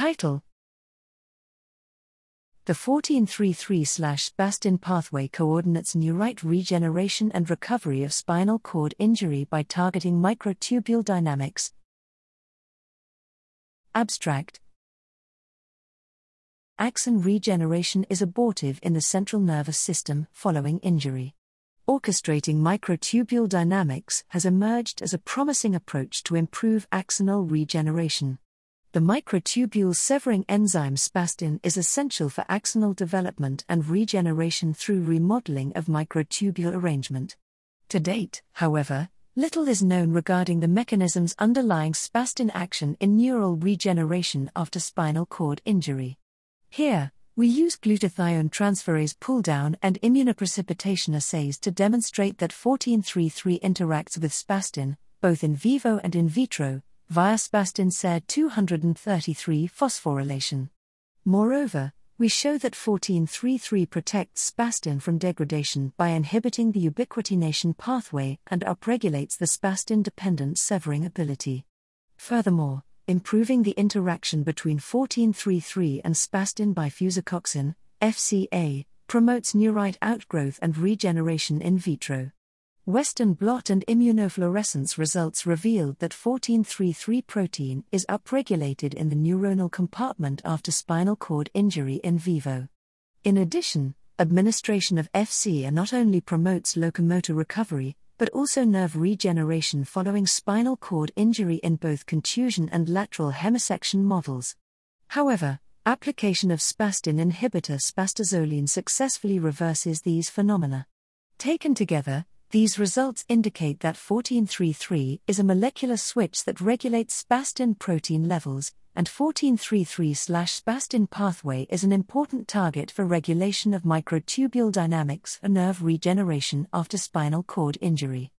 Title The 1433 spastin pathway coordinates neurite regeneration and recovery of spinal cord injury by targeting microtubule dynamics. Abstract Axon regeneration is abortive in the central nervous system following injury. Orchestrating microtubule dynamics has emerged as a promising approach to improve axonal regeneration. The microtubule severing enzyme spastin is essential for axonal development and regeneration through remodeling of microtubule arrangement. To date, however, little is known regarding the mechanisms underlying spastin action in neural regeneration after spinal cord injury. Here, we use glutathione transferase pull-down and immunoprecipitation assays to demonstrate that 1433 interacts with spastin, both in vivo and in vitro, via spastin SER 233 phosphorylation. Moreover, we show that 1433 protects spastin from degradation by inhibiting the ubiquitination pathway and upregulates the spastin dependent severing ability. Furthermore, improving the interaction between 1433 and spastin by Fusicoccin, FCA, promotes neurite outgrowth and regeneration in vitro. Western blot and immunofluorescence results revealed that 1433 protein is upregulated in the neuronal compartment after spinal cord injury in vivo. In addition, administration of FCA not only promotes locomotor recovery, but also nerve regeneration following spinal cord injury in both contusion and lateral hemisection models. However, application of spastin inhibitor spastazoline successfully reverses these phenomena. Taken together, these results indicate that 1433 is a molecular switch that regulates spastin protein levels, and 1433 spastin pathway is an important target for regulation of microtubule dynamics and nerve regeneration after spinal cord injury.